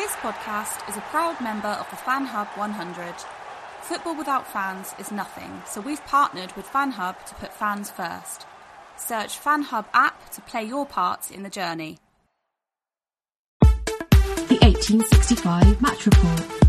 This podcast is a proud member of the Fan Hub 100. Football without fans is nothing, so we've partnered with Fan Hub to put fans first. Search Fan Hub app to play your part in the journey. The 1865 Match Report.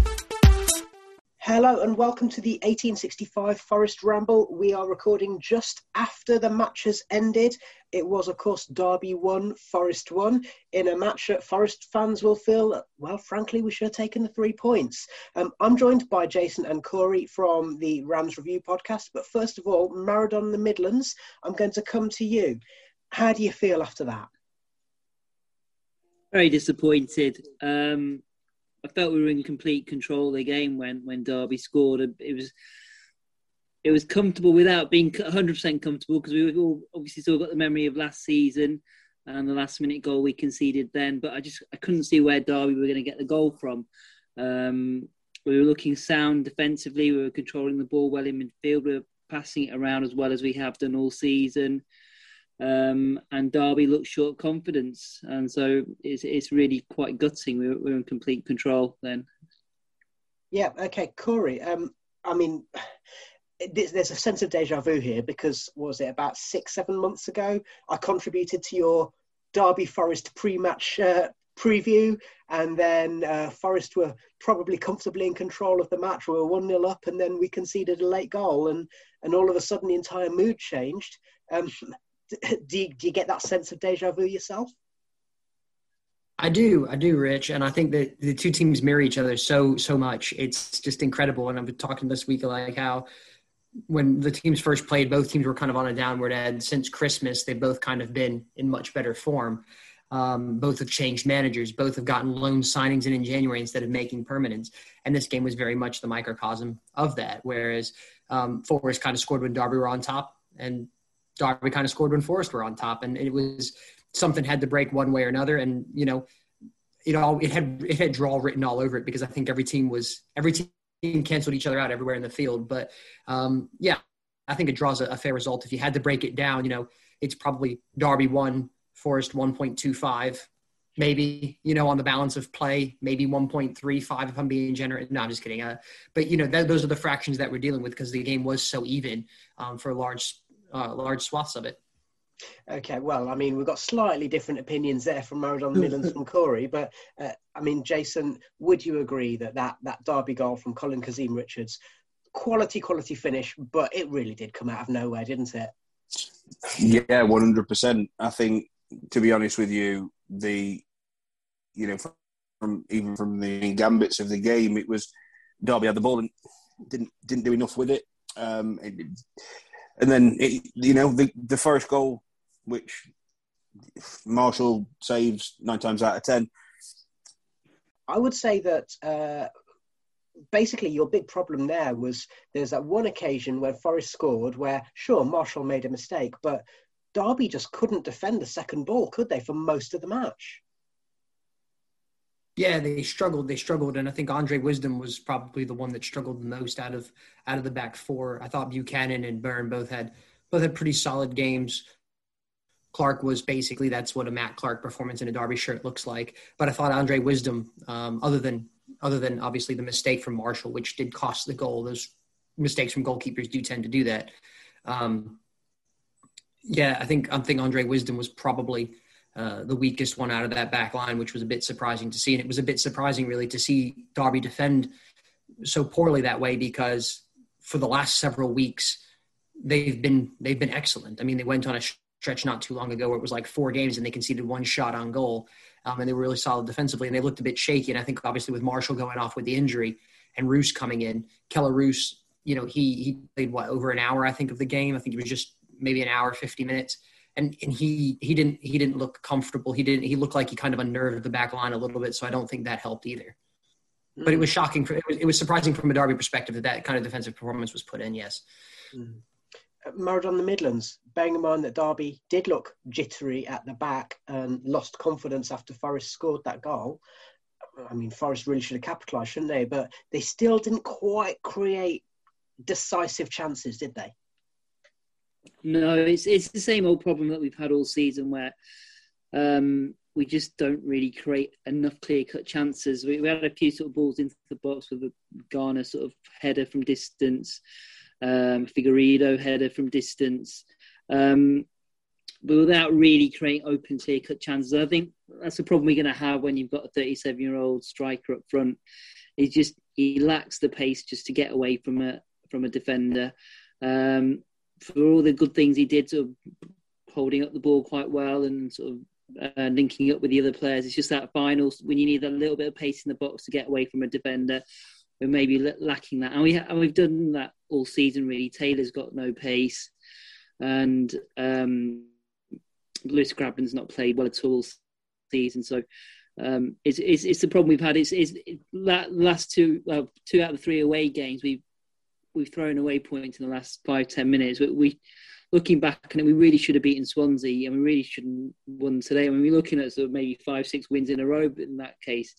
Hello and welcome to the 1865 Forest Ramble. We are recording just after the match has ended. It was, of course, Derby 1, Forest 1, in a match that Forest fans will feel, well, frankly, we should have taken the three points. Um, I'm joined by Jason and Corey from the Rams Review podcast. But first of all, Maradon the Midlands, I'm going to come to you. How do you feel after that? Very disappointed. Um, I felt we were in complete control of the game when when Derby scored. It was it was comfortable without being 100% comfortable because we all obviously still got the memory of last season and the last minute goal we conceded then. But I just I couldn't see where Derby were going to get the goal from. Um, we were looking sound defensively. We were controlling the ball well in midfield. We were passing it around as well as we have done all season. Um, and Derby looked short confidence, and so it's it's really quite gutting. We we're in complete control then. Yeah. Okay, Corey. Um, I mean, there's a sense of deja vu here because was it about six, seven months ago? I contributed to your Derby Forest pre-match uh, preview, and then uh, Forest were probably comfortably in control of the match. We were one 0 up, and then we conceded a late goal, and and all of a sudden the entire mood changed. Um, do you, do you get that sense of deja vu yourself? I do, I do, Rich, and I think that the two teams mirror each other so so much. It's just incredible. And I've been talking this week like how when the teams first played, both teams were kind of on a downward end. Since Christmas, they've both kind of been in much better form. Um, both have changed managers. Both have gotten loan signings in in January instead of making permanents. And this game was very much the microcosm of that. Whereas um, Forest kind of scored when Derby were on top, and Derby kind of scored when Forest were on top, and it was something had to break one way or another. And you know, it all it had it had draw written all over it because I think every team was every team canceled each other out everywhere in the field. But um, yeah, I think it draws a, a, fair result. If you had to break it down, you know, it's probably Derby one, Forest one point two five. Maybe you know on the balance of play, maybe 1.35 if I'm being generous. No, I'm just kidding. Uh, but you know th- those are the fractions that we're dealing with because the game was so even um, for a large uh, large swaths of it. Okay, well, I mean, we've got slightly different opinions there from Maradon Millens from Corey, but uh, I mean, Jason, would you agree that that, that Derby goal from Colin Kazim Richards, quality, quality finish, but it really did come out of nowhere, didn't it? Yeah, one hundred percent. I think, to be honest with you, the you know from even from the gambits of the game, it was Derby had the ball and didn't didn't do enough with it. Um, it and then it, you know the the first goal, which Marshall saves nine times out of ten. I would say that uh, basically your big problem there was there's that one occasion where Forest scored where sure Marshall made a mistake, but Derby just couldn't defend the second ball, could they, for most of the match? Yeah, they struggled. They struggled, and I think Andre Wisdom was probably the one that struggled the most out of out of the back four. I thought Buchanan and Byrne both had both had pretty solid games. Clarke was basically that's what a Matt Clarke performance in a Derby shirt looks like. But I thought Andre Wisdom, um, other than other than obviously the mistake from Marshall, which did cost the goal. Those mistakes from goalkeepers do tend to do that. Um, yeah, I think I think Andre Wisdom was probably uh, the weakest one out of that back line, which was a bit surprising to see. And it was a bit surprising, really, to see Derby defend so poorly that way because for the last several weeks they've been they've been excellent. I mean, they went on a stretch not too long ago where it was like four games and they conceded one shot on goal, um, and they were really solid defensively. And they looked a bit shaky. And I think obviously with Marshall going off with the injury and Roos coming in, Kelle Roos, you know, he he played what over an hour I think of the game. I think it was just maybe an hour, fifty minutes and and he he didn't he didn't look comfortable. He didn't he looked like he kind of unnerved the back line a little bit. So I don't think that helped either. Mm. But it was mm. shocking. For, it was, it was surprising from a Derby perspective that that kind of defensive performance was put in. Yes. Mm. Uh, on the Midlands, bearing in mind that Derby did look jittery at the back and lost confidence after Forest scored that goal. I mean, Forest really should have capitalised, shouldn't they? But they still didn't quite create decisive chances, did they? No, it's it's the same old problem that we've had all season where um, we just don't really create enough clear cut chances. We, we, had a few sort of balls into the box with a Garner sort of header from distance, um, Figueiredo header from distance, um, but without really creating open clear cut chances. I think that's the problem we're going to have when you've got a 37 year old striker up front. He just he lacks the pace just to get away from a from a defender. Um, for all the good things he did, sort of holding up the ball quite well and sort of uh, linking up with the other players. It's just that final when you need a little bit of pace in the box to get away from a defender. We're maybe lacking that, and we ha- and we've done that all season. Really, Taylor's got no pace, and um, Lewis Grabban's not played well at all season. So um, it's, it's, it's the problem we've had. It's, it's it, last two two out of three away games we've we've thrown away points in the last five ten minutes. We, we looking back and we really should have beaten Swansea and we really shouldn't won today. I mean, we're looking at sort of maybe five six wins in a row but in that case,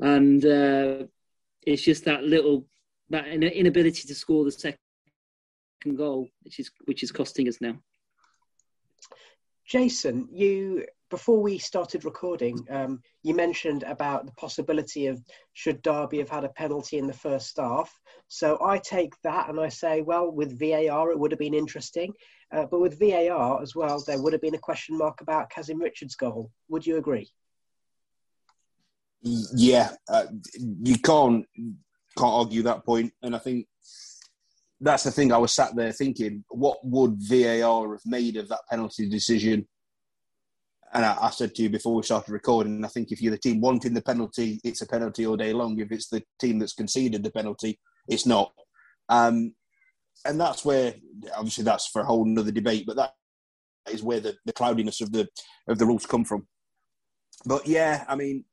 and uh, it's just that little that inability to score the second goal, which is which is costing us now. Jason, you before we started recording, um, you mentioned about the possibility of should Derby have had a penalty in the first half. So I take that and I say, well, with VAR, it would have been interesting. Uh, but with VAR as well, there would have been a question mark about Kazim Richards' goal. Would you agree? Yeah, uh, you can't can't argue that point, and I think that's the thing. I was sat there thinking, what would VAR have made of that penalty decision? And I, I, said to you before we started recording, I think if you're the team wanting the penalty, it's a penalty all day long. If it's the team that's conceded the penalty, it's not. Um, and that's where, obviously, that's for a whole another debate. But that is where the, the cloudiness of the of the rules come from. But yeah, I mean,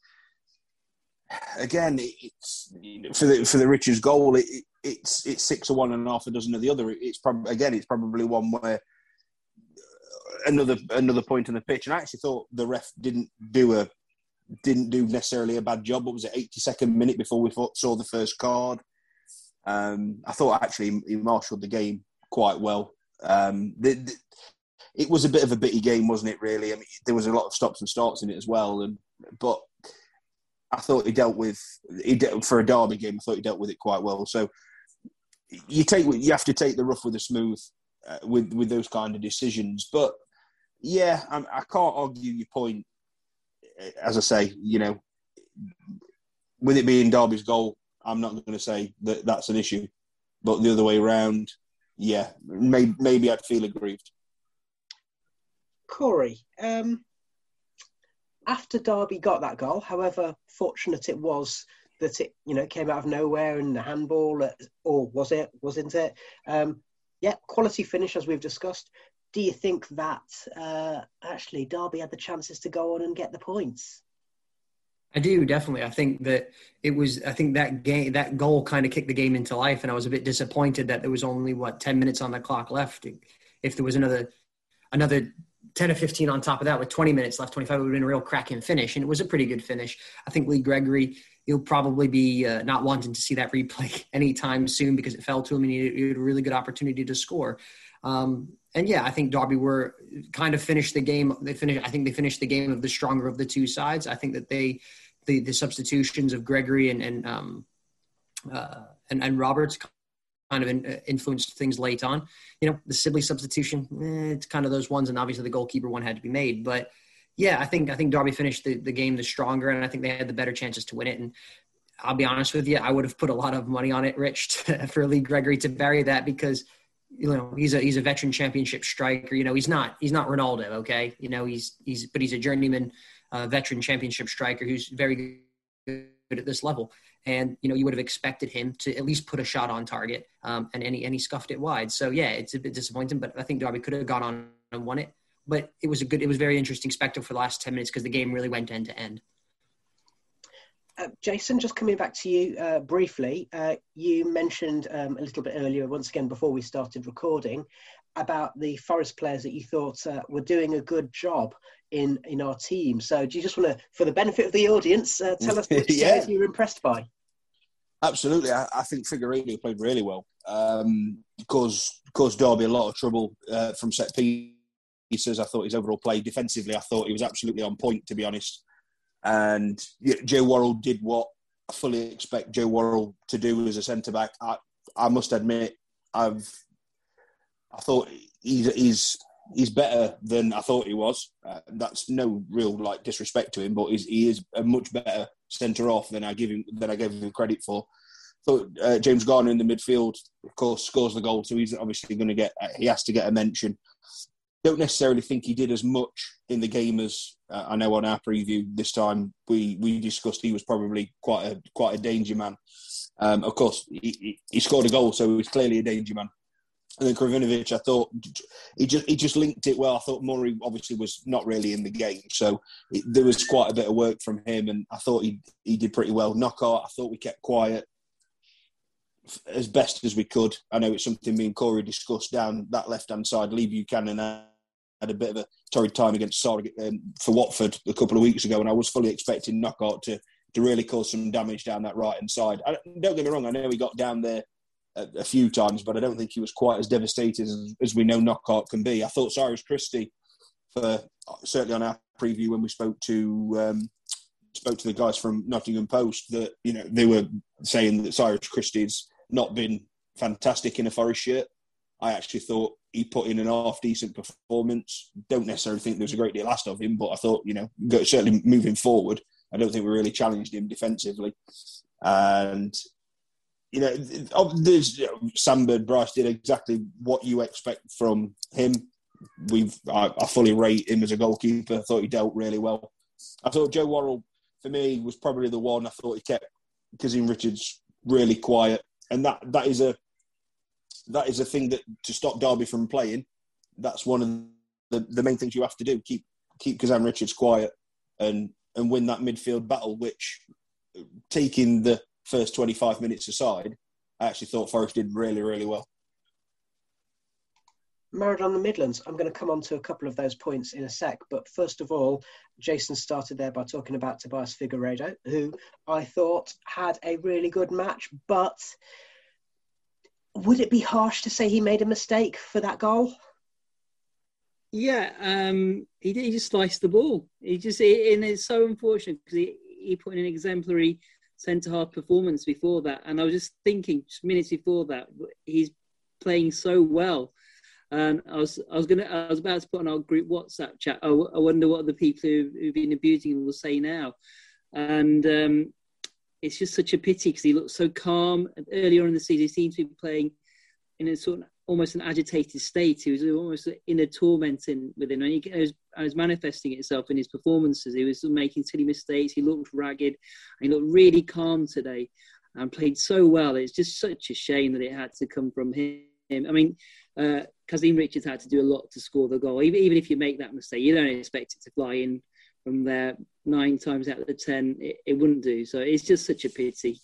again, it's for the for the Richards goal. It, it's it's six or one and half a dozen of the other. It's probably again, it's probably one where another another point on the pitch, and I actually thought the ref didn't do a didn't do necessarily a bad job. What was it, 82nd minute before we saw the first card? Um, I thought actually he marshalled the game quite well. Um, the, the, it was a bit of a bitty game, wasn't it? Really, I mean, there was a lot of stops and starts in it as well. And but I thought he dealt with he dealt, for a derby game. I thought he dealt with it quite well. So you take you have to take the rough with the smooth uh, with with those kind of decisions. But yeah, I, I can't argue your point. As I say, you know, with it being Derby's goal, I'm not going to say that that's an issue. But the other way around, yeah, maybe, maybe I'd feel aggrieved. Corey, um, after Derby got that goal, however fortunate it was that it, you know, came out of nowhere and the handball, or was it, wasn't it? Um, yeah, quality finish as we've discussed. Do you think that uh, actually Derby had the chances to go on and get the points? I do definitely. I think that it was. I think that game, that goal, kind of kicked the game into life, and I was a bit disappointed that there was only what ten minutes on the clock left. If there was another another 10 or 15 on top of that with 20 minutes left, 25, it would have been a real cracking finish. And it was a pretty good finish. I think Lee Gregory, you'll probably be uh, not wanting to see that replay anytime soon because it fell to him and he had a really good opportunity to score. Um, and yeah, I think Derby were kind of finished the game. They finished. I think they finished the game of the stronger of the two sides. I think that they, the, the substitutions of Gregory and and um, uh, and, and Roberts kind of in, uh, influenced things late on. You know, the Sibley substitution, eh, it's kind of those ones, and obviously the goalkeeper one had to be made. But yeah, I think I think Derby finished the, the game the stronger, and I think they had the better chances to win it. And I'll be honest with you, I would have put a lot of money on it, Rich, to, for Lee Gregory to bury that because you know he's a he's a veteran championship striker. You know, he's not he's not Ronaldo, okay? You know, he's he's but he's a journeyman uh, veteran championship striker who's very good at this level and you know you would have expected him to at least put a shot on target, um, and, and, he, and he scuffed it wide. So yeah, it's a bit disappointing, but I think Derby could have gone on and won it. But it was a good, it was very interesting spectacle for the last ten minutes because the game really went end to end. Uh, Jason, just coming back to you uh, briefly, uh, you mentioned um, a little bit earlier, once again before we started recording, about the Forest players that you thought uh, were doing a good job in in our team. So, do you just want to, for the benefit of the audience, uh, tell us which yeah. players you were impressed by? Absolutely, I, I think Figueiredo played really well. Um, caused caused Derby a lot of trouble uh, from set pieces. I thought his overall play defensively, I thought he was absolutely on point, to be honest. And Joe Worrall did what I fully expect Joe Worrall to do as a centre back. I, I must admit, I've I thought he's he's he's better than I thought he was. Uh, that's no real like disrespect to him, but he is a much better centre off than I give him than I gave him credit for. Thought uh, James Garner in the midfield, of course, scores the goal, so he's obviously going to get uh, he has to get a mention. Don't necessarily think he did as much in the game as uh, I know on our preview this time we we discussed. He was probably quite a quite a danger man. Um, of course, he, he, scored a goal, so he was clearly a danger man. And then Krovinovic, I thought he just he just linked it well. I thought Murray obviously was not really in the game, so it, there was quite a bit of work from him, and I thought he he did pretty well. Knockaert, I thought we kept quiet as best as we could. I know it's something me and Corey discussed down that left hand side. Lee Buchanan had a bit of a torrid time against Sargent um, for Watford a couple of weeks ago, and I was fully expecting Knockaert to to really cause some damage down that right hand side. I, don't get me wrong, I know he got down there a, a, few times, but I don't think he was quite as devastated as, as we know Knockaert can be. I thought Cyrus Christie, for certainly on our preview when we spoke to um, spoke to the guys from Nottingham Post, that you know they were saying that Cyrus Christie's not been fantastic in a Forest shirt. I actually thought he put in an half decent performance. Don't necessarily think there was a great deal asked of him, but I thought, you know, certainly moving forward, I don't think we really challenged him defensively. And you know, oh, there's you know, Brice did exactly what you expect from him. We've I, I, fully rate him as a goalkeeper. I thought he dealt really well. I thought Joe Worrall for me was probably the one. I thought he kept Kazim Richards really quiet, and that that is a that is a thing that to stop Derby from playing. That's one of the, the main things you have to do. Keep keep Kazim Richards quiet and and win that midfield battle, which taking the first 25 minutes aside, I actually thought Forest did really, really well. Married on the Midlands, I'm going to come on to a couple of those points in a sec. But first of all, Jason started there by talking about Tobias Figueiredo, who I thought had a really good match. But would it be harsh to say he made a mistake for that goal? Yeah, um, he, he just sliced the ball. He just, and it's so unfortunate because he, he put in an exemplary centre half performance before that, and I was just thinking, just minutes before that, he's playing so well. And I was, I was gonna, I was about to put on our group WhatsApp chat. I, I wonder what the people who, who've been abusing him will say now. And um, it's just such a pity because he looked so calm. Earlier in the season, he seemed to be playing in a sort of almost an agitated state. He was almost in a tormenting within, and he was, was manifesting itself in his performances. He was making silly mistakes. He looked ragged. he looked really calm today, and played so well. It's just such a shame that it had to come from him. I mean, uh, Kazim Richards had to do a lot to score the goal. Even, even if you make that mistake, you don't expect it to fly in from there nine times out of the ten it, it wouldn't do. So it's just such a pity.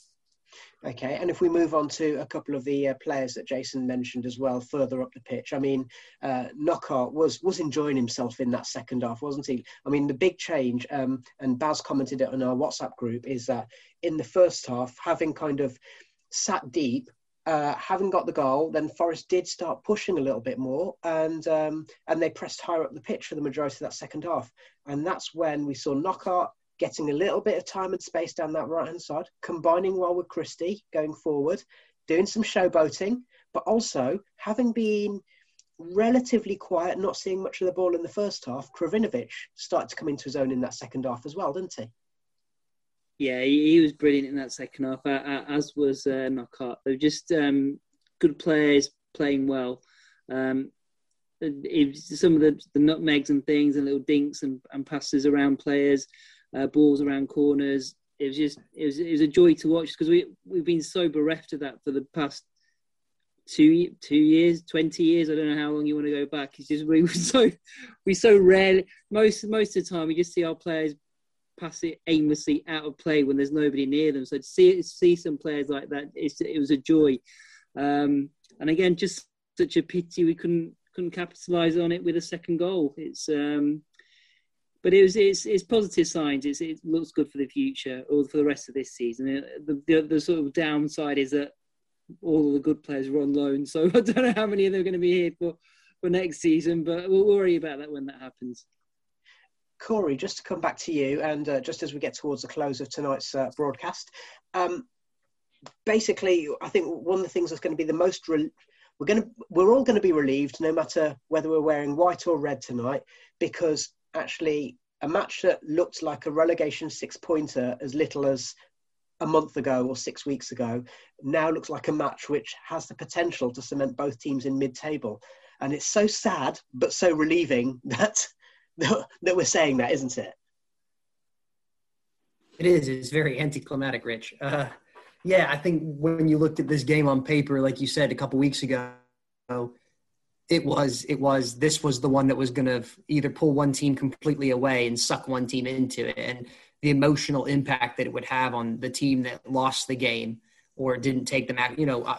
Okay, and if we move on to a couple of the uh, players that Jason mentioned as well, further up the pitch, I mean, uh, was was enjoying himself in that second half, wasn't he? I mean, the big change, um, and Baz commented it on our WhatsApp group, is that in the first half, having kind of sat deep, uh, having got the goal, then Forest did start pushing a little bit more, and um, and they pressed higher up the pitch for the majority of that second half, and that's when we saw Knockaert getting a little bit of time and space down that right hand side, combining well with Christie going forward, doing some showboating, but also having been relatively quiet, not seeing much of the ball in the first half, Krovinovic started to come into his own in that second half as well, didn't he? Yeah, he, he was brilliant in that second half, as was uh, Knockaert. They were just um, good players playing well. Um, some of the, the nutmegs and things and little dinks and, and passes around players uh, balls around corners. It was just it was it was a joy to watch because we we've been so bereft of that for the past two two years, twenty years. I don't know how long you want to go back. It's just we were so we so rare. Most most of the time, we just see our players pass it aimlessly out of play when there's nobody near them. So to see see some players like that, it was a joy. Um, and again, just such a pity we couldn't couldn't capitalise on it with a second goal. It's um, but it was it's, it's positive signs. It's, it looks good for the future or for the rest of this season. The, the, the sort of downside is that all of the good players were on loan, so I don't know how many of them are going to be here for for next season. But we'll worry about that when that happens. Corey, just to come back to you, and uh, just as we get towards the close of tonight's uh, broadcast, um, basically, I think one of the things that's going to be the most re- we're going to we're all going to be relieved, no matter whether we're wearing white or red tonight, because actually a match that looked like a relegation six pointer as little as a month ago or six weeks ago now looks like a match which has the potential to cement both teams in mid table. And it's so sad, but so relieving that, that we're saying that, isn't it? It is. It's very anticlimactic, Rich. Uh, yeah, I think when you looked at this game on paper, like you said a couple weeks ago, it was it was this was the one that was going to either pull one team completely away and suck one team into it and the emotional impact that it would have on the team that lost the game or didn't take the match you know uh,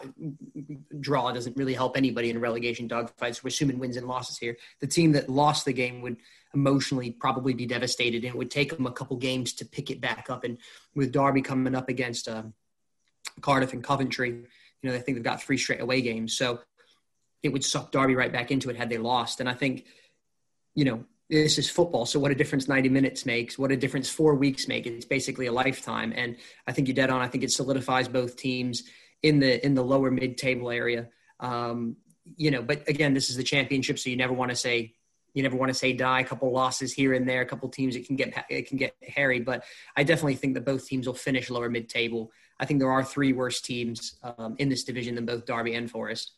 draw doesn't really help anybody in relegation dogfights. We're assuming wins and losses here. The team that lost the game would emotionally probably be devastated and it would take them a couple games to pick it back up. And with derby coming up against uh, cardiff and coventry you know i think they've got three straight away games. So it would suck Derby right back into it had they lost. And I think, you know, this is football. So what a difference 90 minutes makes, what a difference four weeks make. It's basically a lifetime. And I think you're dead on. I think it solidifies both teams in the in the lower mid table area. Um, you know, but again, this is the championship, so you never want to say you never want to say die. A couple losses here and there, a couple teams it can get it can get hairy. But I definitely think that both teams will finish lower mid table. I think there are three worse teams um, in this division than both Derby and Forest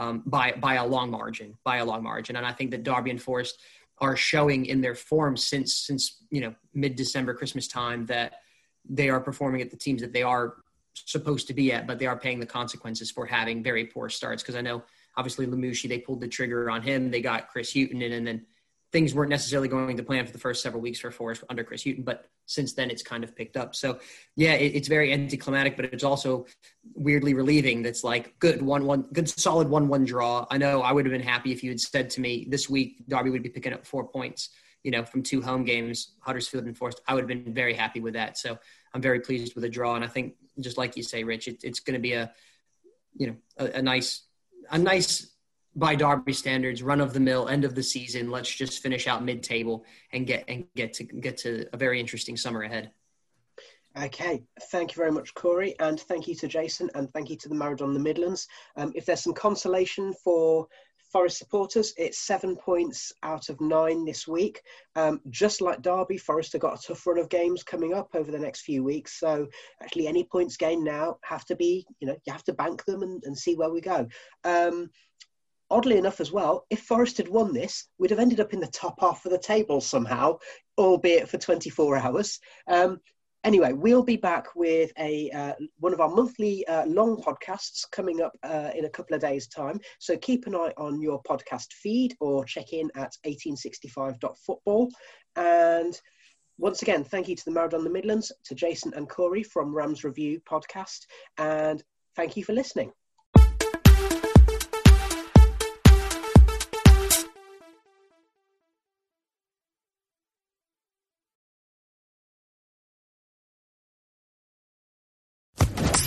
um, by by a long margin, by a long margin. And I think that Derby and Forest are showing in their form since since you know mid December, Christmas time that they are performing at the teams that they are supposed to be at, but they are paying the consequences for having very poor starts. Because I know obviously Lamouchi, they pulled the trigger on him. They got Chris Hughton in, and then things weren't necessarily going to plan for the first several weeks for Forest under Chris Hughton, but since then it's kind of picked up. So yeah, it, it's very anticlimactic, but it's also weirdly relieving. That's like good one one good solid one one draw. I know I would have been happy if you had said to me this week Derby would be picking up four points, you know, from two home games, Huddersfield and Forest. I would have been very happy with that. So I'm very pleased with the draw, and I think just like you say, Rich, it, it's going to be a you know a, a nice a nice by Derby standards, run of the mill, end of the season. Let's just finish out mid table and get and get to get to a very interesting summer ahead. Okay, thank you very much, Corey, and thank you to Jason, and thank you to the Maradona the Midlands. Um, if there's some consolation for Forest supporters, it's seven points out of nine this week. Um, just like Derby, Forest have got a tough run of games coming up over the next few weeks. So actually, any points gained now have to be, you know, you have to bank them and, and see where we go. Um, oddly enough as well, if Forest had won this, we'd have ended up in the top half of the table somehow, albeit for 24 hours. Um, anyway, we'll be back with a uh, one of our monthly uh, long podcasts coming up uh, in a couple of days' time. So keep an eye on your podcast feed or check in at 1865.football. And once again, thank you to the Maradona Midlands, to Jason and Corey from Rams Review podcast, and thank you for listening.